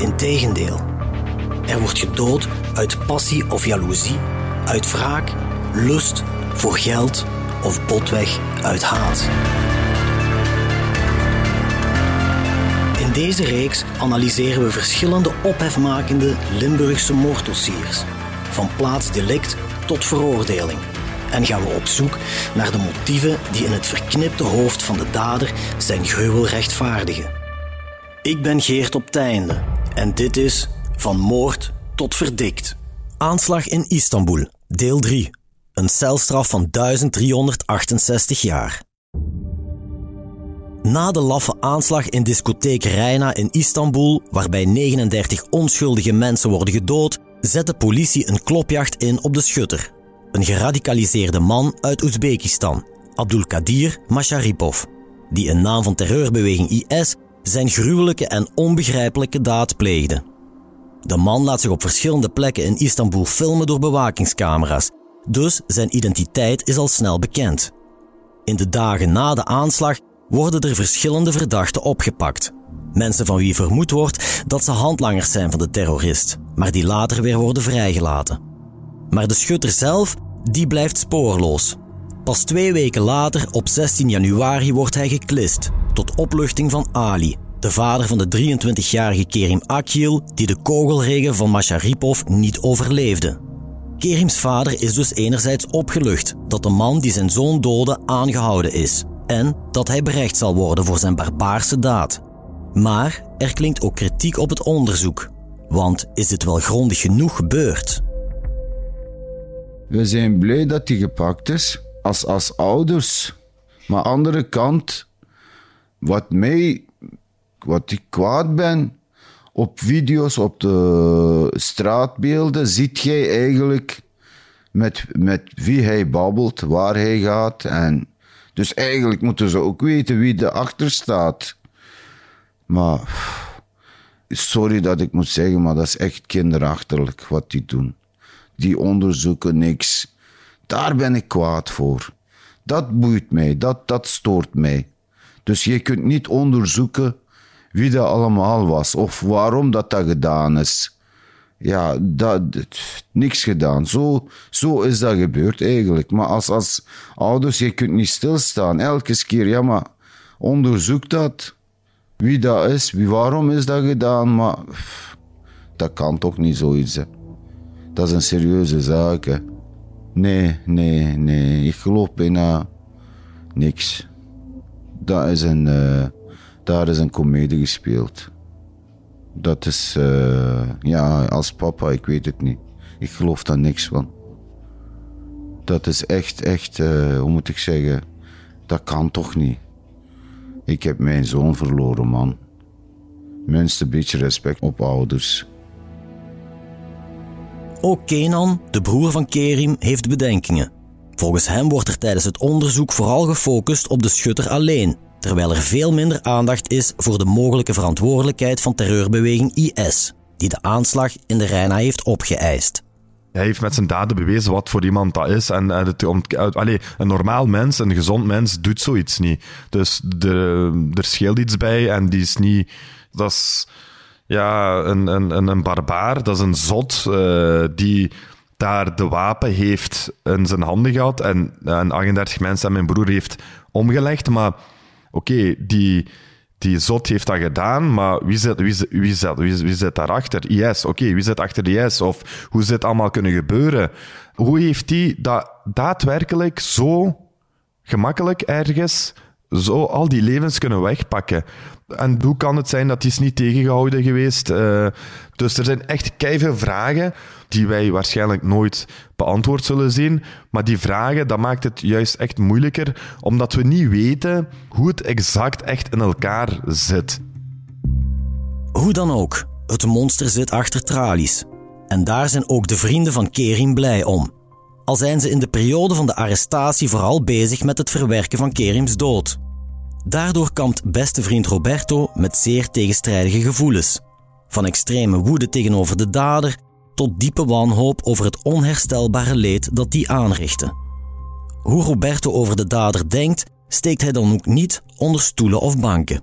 Integendeel. Er wordt gedood uit passie of jaloezie, uit wraak, lust, voor geld of botweg uit haat. In deze reeks analyseren we verschillende ophefmakende Limburgse moorddossiers, van plaatsdelict tot veroordeling. En gaan we op zoek naar de motieven die in het verknipte hoofd van de dader zijn gruwel rechtvaardigen. Ik ben Geert op Teinde en dit is Van Moord tot Verdikt. Aanslag in Istanbul, deel 3. Een celstraf van 1368 jaar. Na de laffe aanslag in discotheek Reina in Istanbul, waarbij 39 onschuldige mensen worden gedood, zet de politie een klopjacht in op de schutter. Een geradicaliseerde man uit Oezbekistan, Abdulkadir Masharipov, die in naam van terreurbeweging IS zijn gruwelijke en onbegrijpelijke daad pleegde. De man laat zich op verschillende plekken in Istanbul filmen door bewakingscamera's, dus zijn identiteit is al snel bekend. In de dagen na de aanslag worden er verschillende verdachten opgepakt. Mensen van wie vermoed wordt dat ze handlangers zijn van de terrorist, maar die later weer worden vrijgelaten. Maar de schutter zelf, die blijft spoorloos. Pas twee weken later, op 16 januari, wordt hij geklist, tot opluchting van Ali, de vader van de 23-jarige Kerim Akil, die de kogelregen van Masharipov niet overleefde. Kerims vader is dus enerzijds opgelucht dat de man die zijn zoon doodde aangehouden is en dat hij berecht zal worden voor zijn barbaarse daad. Maar er klinkt ook kritiek op het onderzoek. Want is dit wel grondig genoeg gebeurd? We zijn blij dat hij gepakt is, als, als ouders. Maar aan de andere kant, wat mij, wat ik kwaad ben, op video's, op de straatbeelden, ziet jij eigenlijk met, met wie hij babbelt, waar hij gaat. En dus eigenlijk moeten ze ook weten wie erachter staat. Maar sorry dat ik moet zeggen, maar dat is echt kinderachterlijk wat die doen. Die onderzoeken niks. Daar ben ik kwaad voor. Dat boeit mij, dat, dat stoort mij. Dus je kunt niet onderzoeken wie dat allemaal was of waarom dat, dat gedaan is. Ja, dat, niks gedaan. Zo, zo is dat gebeurd eigenlijk. Maar als, als ouders, je kunt niet stilstaan. Elke keer, ja, maar onderzoek dat. Wie dat is, wie, waarom is dat gedaan. Maar dat kan toch niet zoiets. Dat is een serieuze zaak. Hè. Nee, nee, nee. Ik geloof bijna niks. Dat is een... Uh, daar is een komedie gespeeld. Dat is, uh, ja, als papa, ik weet het niet. Ik geloof daar niks van. Dat is echt, echt, uh, hoe moet ik zeggen, dat kan toch niet. Ik heb mijn zoon verloren, man. Minst een beetje respect op ouders. Ook Kenan, de broer van Kerim, heeft bedenkingen. Volgens hem wordt er tijdens het onderzoek vooral gefocust op de schutter alleen, terwijl er veel minder aandacht is voor de mogelijke verantwoordelijkheid van terreurbeweging IS, die de aanslag in de Reina heeft opgeëist. Hij heeft met zijn daden bewezen wat voor iemand dat is. En, en het, om, allez, een normaal mens, een gezond mens, doet zoiets niet. Dus de, er scheelt iets bij en die is niet. Dat is ja, een, een, een barbaar, dat is een zot uh, die daar de wapen heeft in zijn handen gehad en, en 38 mensen en mijn broer heeft omgelegd. Maar oké, die, die zot heeft dat gedaan, maar wie zit, wie, wie zit, wie, daarachter? IS, oké, wie zit achter de IS? Of hoe zit het allemaal kunnen gebeuren? Hoe heeft die dat daadwerkelijk zo gemakkelijk ergens zo al die levens kunnen wegpakken? En hoe kan het zijn dat die is niet tegengehouden geweest? Uh, dus er zijn echt keiveel vragen die wij waarschijnlijk nooit beantwoord zullen zien. Maar die vragen, dat maakt het juist echt moeilijker, omdat we niet weten hoe het exact echt in elkaar zit. Hoe dan ook, Het monster zit achter tralies. En daar zijn ook de vrienden van Kerim blij om. Al zijn ze in de periode van de arrestatie vooral bezig met het verwerken van Kerims dood. Daardoor kampt beste vriend Roberto met zeer tegenstrijdige gevoelens. Van extreme woede tegenover de dader tot diepe wanhoop over het onherstelbare leed dat die aanrichtte. Hoe Roberto over de dader denkt, steekt hij dan ook niet onder stoelen of banken.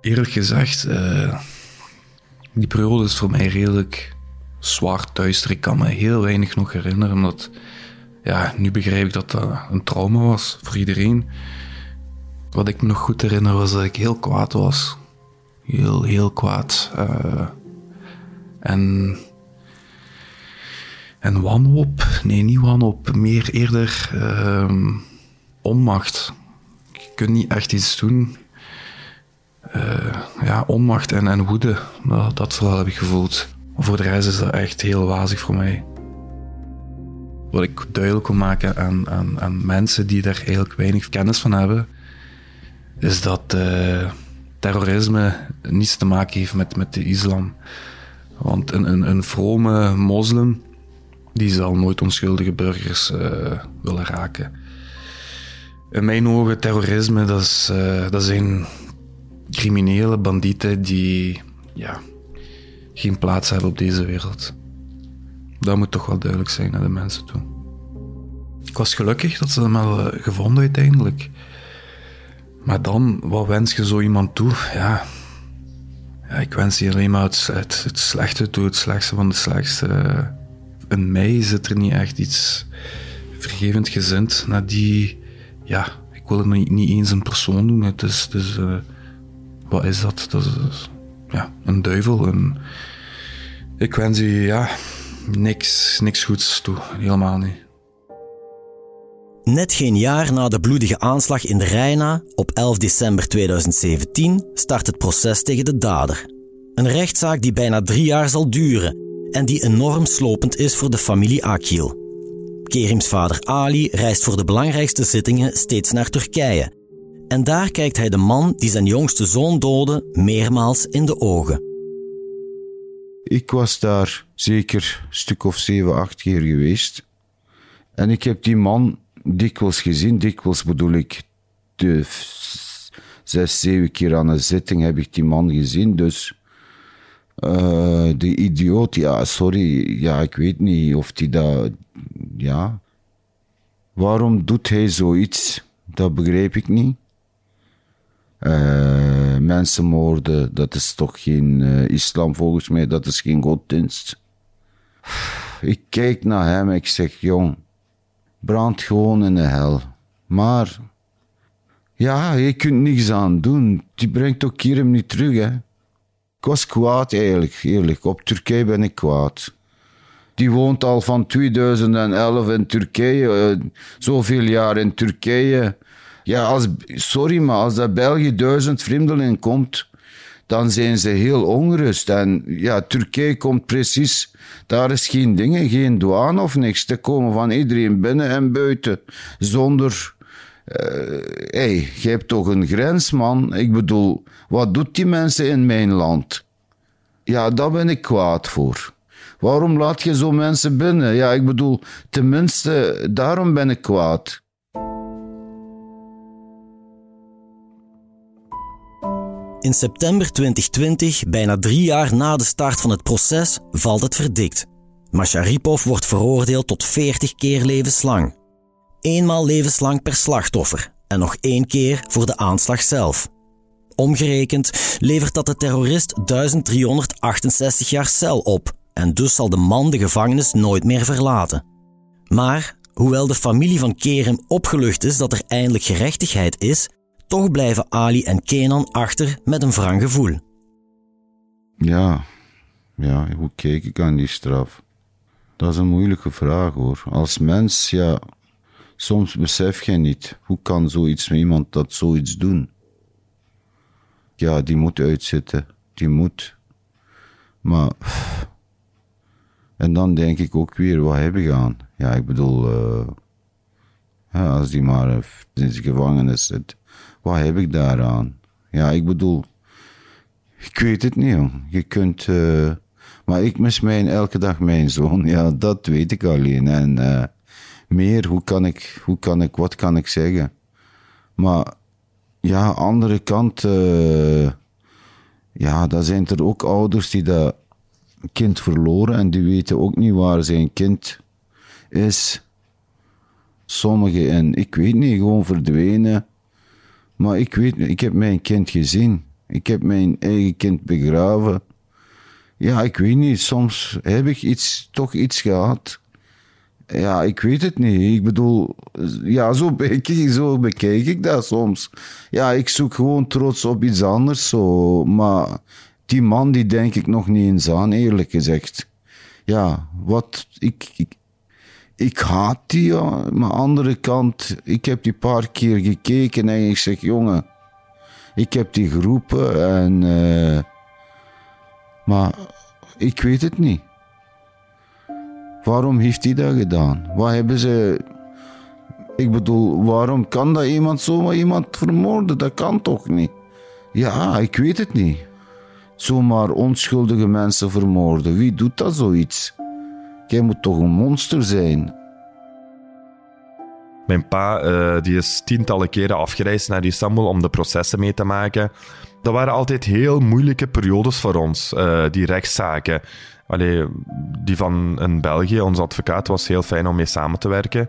Eerlijk gezegd, uh, die periode is voor mij redelijk zwaar duister. Ik kan me heel weinig nog herinneren, omdat ja, nu begrijp ik dat dat een trauma was voor iedereen. Wat ik me nog goed herinner was dat ik heel kwaad was. Heel, heel kwaad. Uh, en, en wanhoop, nee, niet wanhoop, meer eerder uh, onmacht. Je kunt niet echt iets doen. Uh, ja, onmacht en, en woede, dat, dat vooral heb ik gevoeld. Maar voor de rest is dat echt heel wazig voor mij. Wat ik duidelijk wil maken aan, aan, aan mensen die daar eigenlijk weinig kennis van hebben, is dat uh, terrorisme niets te maken heeft met, met de islam. Want een, een, een vrome moslim, die zal nooit onschuldige burgers uh, willen raken. In mijn ogen, terrorisme, dat, is, uh, dat zijn criminele bandieten die ja, geen plaats hebben op deze wereld. Dat moet toch wel duidelijk zijn naar de mensen toe. Ik was gelukkig dat ze hem wel gevonden uiteindelijk. Maar dan, wat wens je zo iemand toe? Ja, ja ik wens je alleen maar het, het, het slechte toe, het slechtste van de slechtste. In mij zit er niet echt iets vergevend gezind naar die... Ja, ik wil het niet, niet eens een persoon doen. Het is... Dus, wat is dat? Dat is ja, een duivel. Ik wens je ja, niks, niks goeds toe. Helemaal niet. Net geen jaar na de bloedige aanslag in de Rijna op 11 december 2017 start het proces tegen de dader. Een rechtszaak die bijna drie jaar zal duren en die enorm slopend is voor de familie Akil. Kerims vader Ali reist voor de belangrijkste zittingen steeds naar Turkije. En daar kijkt hij de man die zijn jongste zoon doodde meermaals in de ogen. Ik was daar zeker een stuk of zeven, acht keer geweest. En ik heb die man dikwijls gezien. Dikwijls bedoel ik de zes, zeven keer aan een zitting heb ik die man gezien. Dus uh, de idioot, ja, sorry, ja, ik weet niet of hij dat, ja. Waarom doet hij zoiets? Dat begrijp ik niet. Uh, mensenmoorden, dat is toch geen uh, islam volgens mij, dat is geen godsdienst. Ik kijk naar hem ik zeg, jong, brandt gewoon in de hel. Maar, ja, je kunt niks aan doen. Die brengt ook hier niet terug, hè. Ik was kwaad eigenlijk, eerlijk. Op Turkije ben ik kwaad. Die woont al van 2011 in Turkije, uh, zoveel jaar in Turkije. Ja, als, sorry, maar als er België duizend vreemdelingen komt, dan zijn ze heel ongerust. En ja, Turkije komt precies, daar is geen dingen, geen douane of niks. te komen van iedereen binnen en buiten, zonder... Uh, hey, je hebt toch een grens, man. Ik bedoel, wat doet die mensen in mijn land? Ja, daar ben ik kwaad voor. Waarom laat je zo mensen binnen? Ja, ik bedoel, tenminste, daarom ben ik kwaad. In september 2020, bijna drie jaar na de start van het proces, valt het verdikt. Masharipov wordt veroordeeld tot 40 keer levenslang. Eenmaal levenslang per slachtoffer en nog één keer voor de aanslag zelf. Omgerekend levert dat de terrorist 1368 jaar cel op en dus zal de man de gevangenis nooit meer verlaten. Maar hoewel de familie van Kerem opgelucht is dat er eindelijk gerechtigheid is, toch blijven Ali en Kenan achter met een wrang gevoel. Ja, ja, hoe kijk ik aan die straf? Dat is een moeilijke vraag hoor. Als mens, ja, soms besef je niet. Hoe kan zoiets met iemand dat zoiets doen? Ja, die moet uitzitten. Die moet. Maar. En dan denk ik ook weer, wat heb ik aan? Ja, ik bedoel, uh, als die maar in de gevangenis zit wat heb ik daaraan? Ja, ik bedoel, Ik weet het niet. Je kunt... eh, maar ik mis mijn, elke dag mijn zoon. Ja, dat weet ik alleen. En eh, meer, hoe kan ik... Hoe kan ik... Wat kan ik zeggen? Maar... Ja, andere kant... eh, ja, dan zijn er ook ouders die dat kind verloren en die weten ook niet waar zijn kind is. Sommigen, en ik weet niet, gewoon verdwenen. Maar ik weet, ik heb mijn kind gezien. Ik heb mijn eigen kind begraven. Ja, ik weet niet, soms heb ik iets, toch iets gehad. Ja, ik weet het niet. Ik bedoel, ja, zo bekijk, zo bekijk ik dat soms. Ja, ik zoek gewoon trots op iets anders. Zo. Maar die man, die denk ik nog niet eens aan, eerlijk gezegd. Ja, wat, ik, ik, ik haat die, ja. Maar andere kant, ik heb die paar keer gekeken en ik zeg, jongen, ik heb die geroepen en... eh, maar ik weet het niet. Waarom heeft hij dat gedaan? Wat hebben ze... Ik bedoel, waarom kan dat iemand zomaar iemand vermoorden? Dat kan toch niet? Ja, ik weet het niet. Zomaar onschuldige mensen vermoorden. Wie doet dat zoiets? Jij moet toch een monster zijn? Mijn pa eh, die is tientallen keren afgereisd naar Istanbul om de processen mee te maken. Dat waren altijd heel moeilijke periodes voor ons, eh, die rechtszaken. Allee, die van in België, onze advocaat, was heel fijn om mee samen te werken.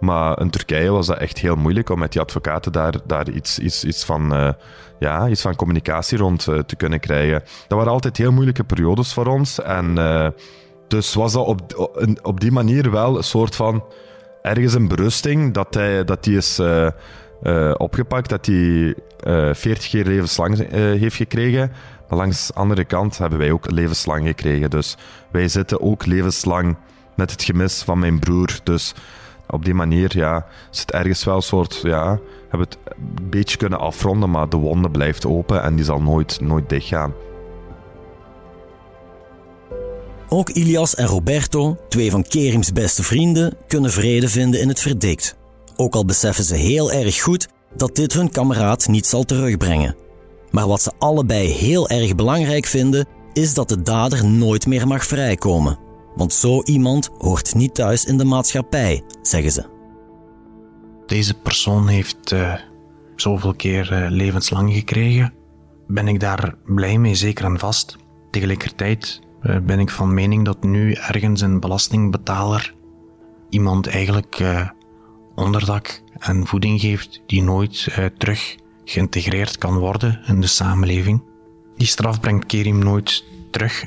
Maar in Turkije was dat echt heel moeilijk om met die advocaten daar, daar iets, iets, iets, van, eh, ja, iets van communicatie rond eh, te kunnen krijgen. Dat waren altijd heel moeilijke periodes voor ons. En eh, dus was dat op, op, die manier wel een soort van ergens een berusting dat hij dat die is opgepakt, dat hij eh 40 keer levenslang heeft gekregen. Langs de andere kant hebben wij ook levenslang gekregen. Dus wij zitten ook levenslang met het gemis van mijn broer. Dus op die manier ja, het ergens wel een soort. Ja, hebben het beetje kunnen afronden, maar de wonde blijft open en die zal nooit, nooit dichtgaan. Ook Ilias en Roberto, twee van Kerims beste vrienden, kunnen vrede vinden in het verdikt. Ook al beseffen ze heel erg goed dat dit hun kameraad niet zal terugbrengen. Maar wat ze allebei heel erg belangrijk vinden, is dat de dader nooit meer mag vrijkomen. Want zo iemand hoort niet thuis in de maatschappij, zeggen ze. Deze persoon heeft eh, zoveel keer eh, levenslang gekregen. Ben ik daar blij mee, zeker en vast. Tegelijkertijd eh, ben ik van mening dat nu ergens een belastingbetaler iemand eigenlijk onderdak en voeding geeft die nooit terug geïntegreerd kan worden in de samenleving. Die straf brengt Kerim nooit terug.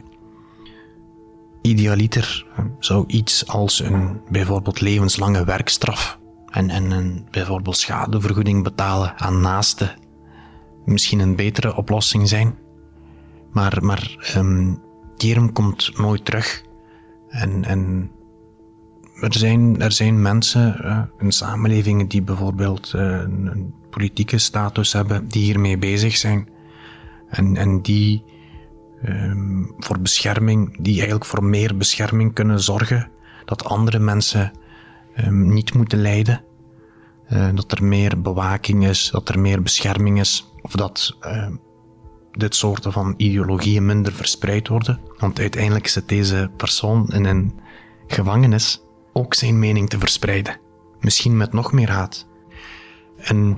Idealiter zou iets als een bijvoorbeeld levenslange werkstraf en, en een bijvoorbeeld schadevergoeding betalen aan naasten misschien een betere oplossing zijn. Maar, maar Kerem komt nooit terug. En, en er, zijn, er zijn mensen eh, in samenlevingen die bijvoorbeeld eh, een politieke status hebben, die hiermee bezig zijn. En, en die ehm, voor bescherming, die eigenlijk voor meer bescherming kunnen zorgen. Dat andere mensen ehm, niet moeten lijden. Eh, dat er meer bewaking is, dat er meer bescherming is. Of dat eh, dit soorten van ideologieën minder verspreid worden. Want uiteindelijk zit deze persoon in een gevangenis ook zijn mening te verspreiden. Misschien met nog meer haat. En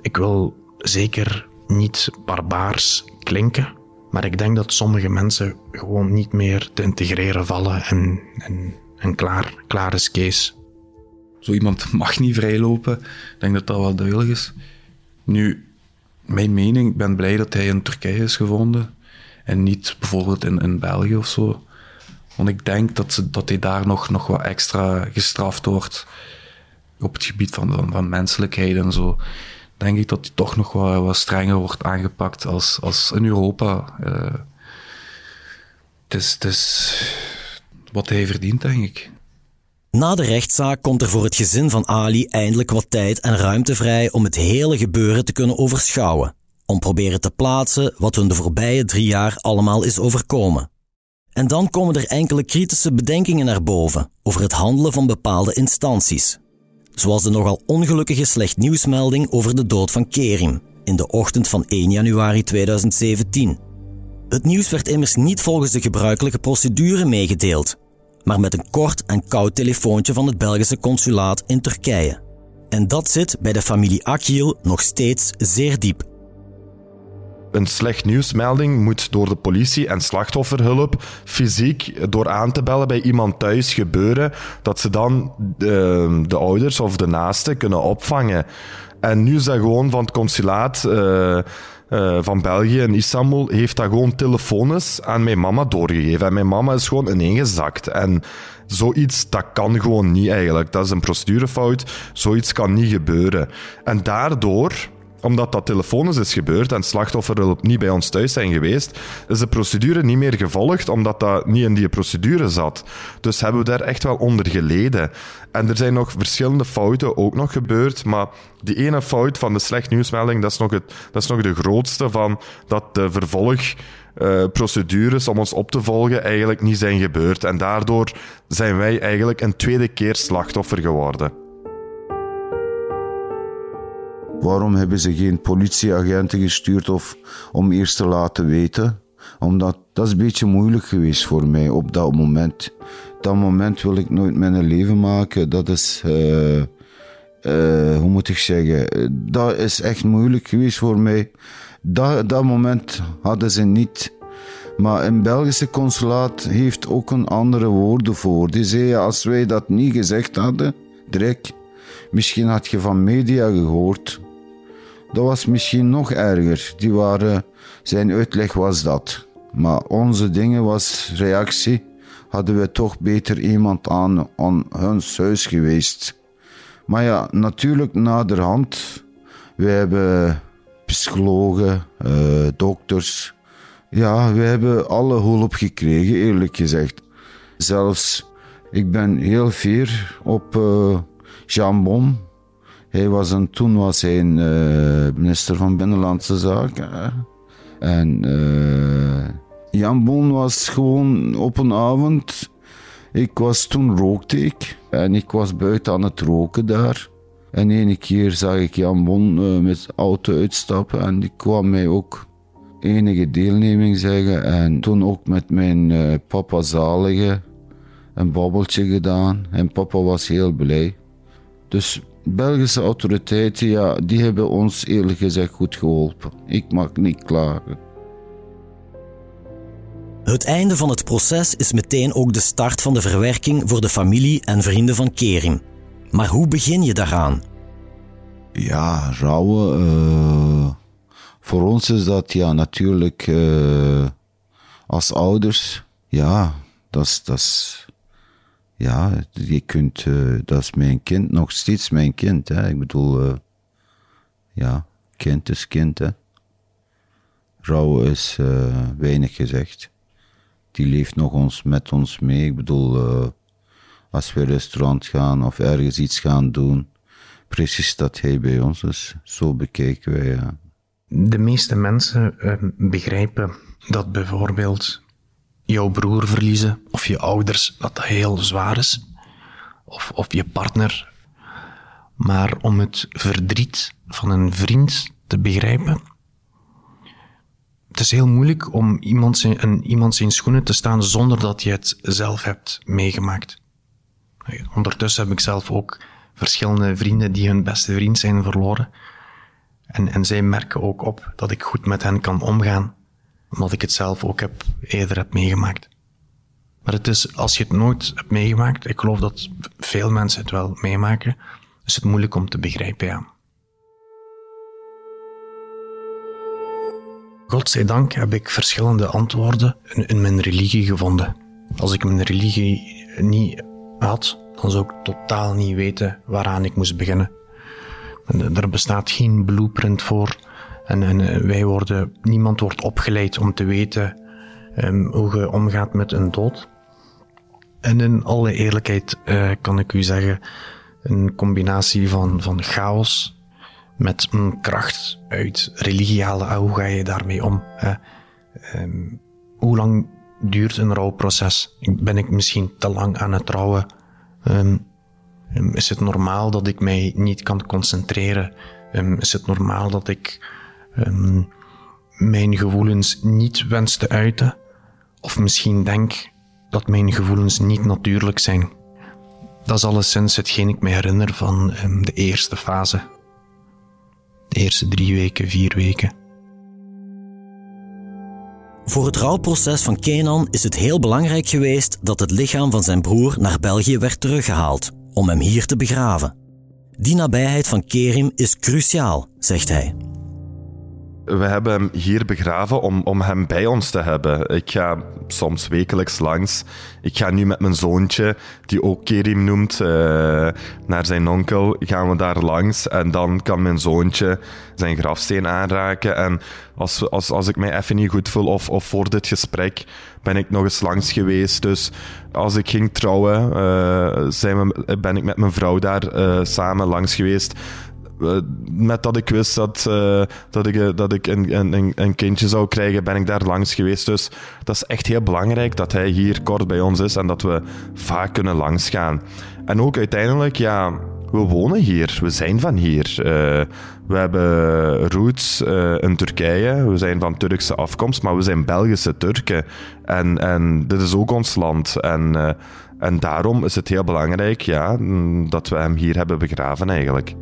ik wil zeker niet barbaars klinken, maar ik denk dat sommige mensen gewoon niet meer te integreren vallen en, en, en klaar, klaar is Kees. Zo iemand mag niet vrijlopen. Ik denk dat dat wel duidelijk is. Nu, mijn mening, ik ben blij dat hij in Turkije is gevonden. En niet bijvoorbeeld in, België of zo. Want ik denk dat, ze, dat hij daar nog, nog wat extra gestraft wordt. Op het gebied van, van, van menselijkheid en zo. Denk ik dat hij toch nog wat, strenger wordt aangepakt als, als in Europa. Eh, het, is, het is wat hij verdient, denk ik. Na de rechtszaak komt er voor het gezin van Ali eindelijk wat tijd en ruimte vrij om het hele gebeuren te kunnen overschouwen. Om proberen te plaatsen wat hun de voorbije drie jaar allemaal is overkomen. En dan komen er enkele kritische bedenkingen naar boven over het handelen van bepaalde instanties. Zoals de nogal ongelukkige slecht nieuwsmelding over de dood van Kerim in de ochtend van 1 januari 2017. Het nieuws werd immers niet volgens de gebruikelijke procedure meegedeeld, maar met een kort en koud telefoontje van het Belgische consulaat in Turkije. En dat zit bij de familie Akil nog steeds zeer diep. Een slecht nieuwsmelding moet door de politie en slachtofferhulp fysiek door aan te bellen bij iemand thuis gebeuren, dat ze dan de, de ouders of de naasten kunnen opvangen. En nu is dat gewoon van het consulaat uh, uh, van België in Istanbul, heeft dat gewoon telefonisch aan mijn mama doorgegeven. En mijn mama is gewoon ineengezakt. En zoiets, dat kan gewoon niet eigenlijk. Dat is een procedurefout. Zoiets kan niet gebeuren. En daardoor omdat dat telefonisch is gebeurd en slachtofferhulp niet bij ons thuis zijn geweest, is de procedure niet meer gevolgd, omdat dat niet in die procedure zat. Dus hebben we daar echt wel onder geleden. En er zijn nog verschillende fouten ook nog gebeurd, maar die ene fout van de slecht nieuwsmelding, dat is nog, het, dat is nog de grootste van dat de vervolgprocedures om ons op te volgen eigenlijk niet zijn gebeurd. En daardoor zijn wij eigenlijk een tweede keer slachtoffer geworden. Waarom hebben ze geen politieagenten gestuurd of om eerst te laten weten? Omdat dat is een beetje moeilijk geweest voor mij op dat moment. Dat moment wil ik nooit mijn leven maken. Dat is, uh, uh, hoe moet ik zeggen, dat is echt moeilijk geweest voor mij. Dat, dat moment hadden ze niet. Maar een Belgische consulaat heeft ook een andere woorden voor. Die zei, als wij dat niet gezegd hadden, direct, misschien had je van media gehoord dat was misschien nog erger. Die waren, zijn uitleg was dat. Maar onze dingen was reactie. Hadden we toch beter iemand aan, hun huis geweest. Maar ja, natuurlijk naderhand. We hebben psychologen, uh, dokters. Ja, we hebben alle hulp gekregen, eerlijk gezegd. Zelfs, ik ben heel fier op uh, Jean Bon, hij was een, toen was hij uh, minister van Binnenlandse Zaken. En uh, Jan Bon was gewoon op een avond. Ik was toen rookte ik. En ik was buiten aan het roken daar. En ene keer zag ik Jan Bon uh, met de auto uitstappen. En die kwam mij ook enige deelneming zeggen. En toen ook met mijn papa Zalige een babbeltje gedaan. En papa was heel blij. Dus Belgische autoriteiten, ja, die hebben ons eerlijk gezegd goed geholpen. Ik mag niet klagen. Het einde van het proces is meteen ook de start van de verwerking voor de familie en vrienden van Kerim. Maar hoe begin je daaraan? Ja, rouwen. Uh, voor ons is dat ja natuurlijk uh, als ouders. Ja, dat is ja, je kunt, uh, dat is mijn kind, nog steeds mijn kind. Hè. Ik bedoel, uh, ja, kind is kind. Hè. Rouw is uh, weinig gezegd. Die leeft nog ons, met ons mee. Ik bedoel, als we restaurant gaan of ergens iets gaan doen, precies dat hij bij ons is. Zo bekijken wij. De meeste mensen begrijpen dat bijvoorbeeld jouw broer verliezen of je ouders, dat heel zwaar is. Of, of je partner. Maar om het verdriet van een vriend te begrijpen, het is heel moeilijk om iemand zijn, een, iemand zijn schoenen te staan zonder dat je het zelf hebt meegemaakt. Ondertussen heb ik zelf ook verschillende vrienden die hun beste vriend zijn verloren. En, en zij merken ook op dat ik goed met hen kan omgaan omdat ik het zelf ook heb, eerder heb meegemaakt. Maar het is, als je het nooit hebt meegemaakt, ik geloof dat veel mensen het wel meemaken, is het moeilijk om te begrijpen, ja. Godzijdank heb ik verschillende antwoorden in, in mijn religie gevonden. Als ik mijn religie niet had, dan zou ik totaal niet weten waaraan ik moest beginnen. Er bestaat geen blueprint voor en, en eh, wij worden, niemand wordt opgeleid om te weten um, hoe je omgaat met een dood. En in alle eerlijkheid uh, kan ik u zeggen, een combinatie van, van chaos met een kracht uit religiale, hoe ga je daarmee om? Um, hoe lang duurt een rouwproces? Ben ik misschien te lang aan het rouwen? Um, is het normaal dat ik mij niet kan concentreren? is het normaal dat ik um, mijn gevoelens niet wens te uiten, of misschien denk dat mijn gevoelens niet natuurlijk zijn. Dat is alleszins hetgeen ik me herinner van ehm, de eerste fase. De eerste drie weken, vier weken. Voor het rouwproces van Kenan is het heel belangrijk geweest dat het lichaam van zijn broer naar België werd teruggehaald om hem hier te begraven. Die nabijheid van Kerim is cruciaal, zegt hij we hebben hem hier begraven om, om hem bij ons te hebben. Ik ga soms wekelijks langs. Ik ga nu met mijn zoontje, die ook Kerim noemt, uh, naar zijn onkel. Gaan we daar langs en dan kan mijn zoontje zijn grafsteen aanraken. En als, als, als ik mij even niet goed voel of, of voor dit gesprek ben ik nog eens langs geweest. Dus als ik ging trouwen, uh, zijn we, ben ik met mijn vrouw daar uh, samen langs geweest. Eh, met dat ik wist dat, uh, dat ik, eh, dat ik een, een, een kindje zou krijgen, ben ik daar langs geweest. Dus dat is echt heel belangrijk dat hij hier kort bij ons is en dat we vaak kunnen langsgaan. En ook uiteindelijk, ja, we wonen hier, we zijn van hier. We hebben roots in Turkije, we zijn van Turkse afkomst, maar we zijn Belgische Turken. En, en dit is ook ons land. En, en daarom is het heel belangrijk ja, dat we hem hier hebben begraven eigenlijk.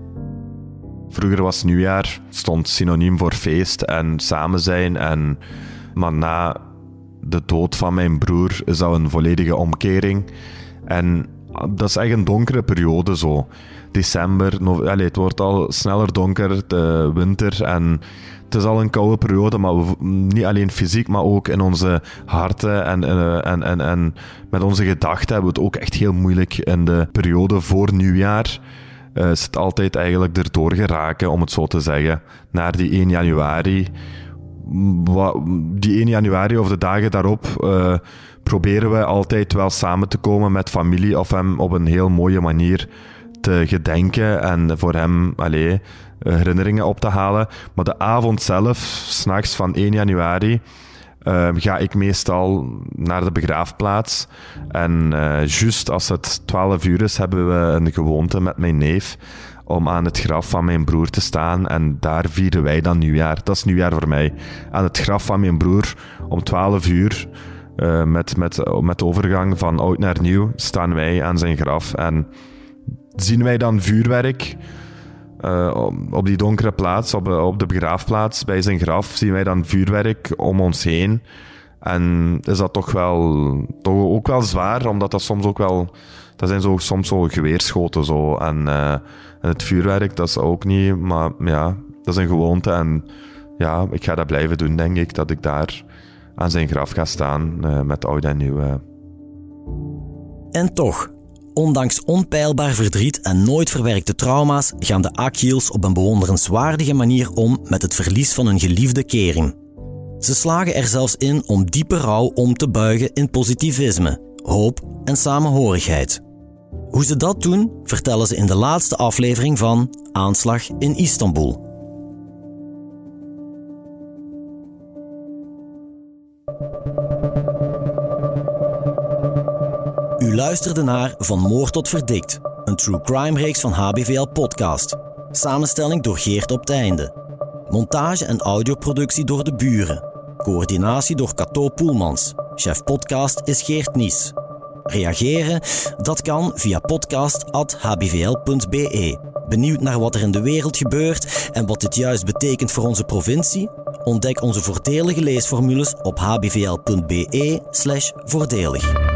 Vroeger was nieuwjaar, stond synoniem voor feest en samen zijn. En, maar na de dood van mijn broer is dat een volledige omkering. En dat is echt een donkere periode zo. December, no, het wordt al sneller donker, de winter en het is al een koude periode, maar niet alleen fysiek, maar ook in onze harten en, en, en, en met onze gedachten hebben we het ook echt heel moeilijk in de periode voor nieuwjaar is het altijd eigenlijk erdoor geraken, om het zo te zeggen, naar die 1 januari. Die 1 januari of de dagen daarop uh, proberen we altijd wel samen te komen met familie of hem op een heel mooie manier te gedenken en voor hem allee, herinneringen op te halen. Maar de avond zelf, s'nachts van 1 januari, uh, ga ik meestal naar de begraafplaats. En uh, juist als het 12 uur is, hebben we een gewoonte met mijn neef om aan het graf van mijn broer te staan. En daar vieren wij dan nieuwjaar. Dat is nieuwjaar voor mij. Aan het graf van mijn broer om 12 uur. Uh, met, met, met overgang van oud naar nieuw staan wij aan zijn graf en zien wij dan vuurwerk uh, op die donkere plaats, op, op de begraafplaats, bij zijn graf, zien wij dan vuurwerk om ons heen. En is dat toch wel, toch ook wel zwaar, omdat dat soms ook wel, dat zijn zo, soms zo geweerschoten zo. En, en het vuurwerk, dat is ook niet, maar ja, dat is een gewoonte. En ja, ik ga dat blijven doen, denk ik, dat ik daar aan zijn graf ga staan uh, met oud en nieuw. En toch, Ondanks onpeilbaar verdriet en nooit verwerkte trauma's gaan de Akiels op een bewonderenswaardige manier om met het verlies van een geliefde kering. Ze slagen er zelfs in om diepe rouw om te buigen in positivisme, hoop en samenhorigheid. Hoe ze dat doen, vertellen ze in de laatste aflevering van Aanslag in Istanbul. Luisterde naar Van Moord tot Verdikt, een true crime reeks van HBVL Podcast. Samenstelling door Geert op Teinde. Montage en audioproductie door de buren. Coördinatie door Cato Poelmans. Chef podcast is Geert Nies. Reageren? Dat kan via podcast.hbvl.be. Benieuwd naar wat er in de wereld gebeurt en wat dit juist betekent voor onze provincie? Ontdek onze voordelige leesformules op hbvl.be/voordelig.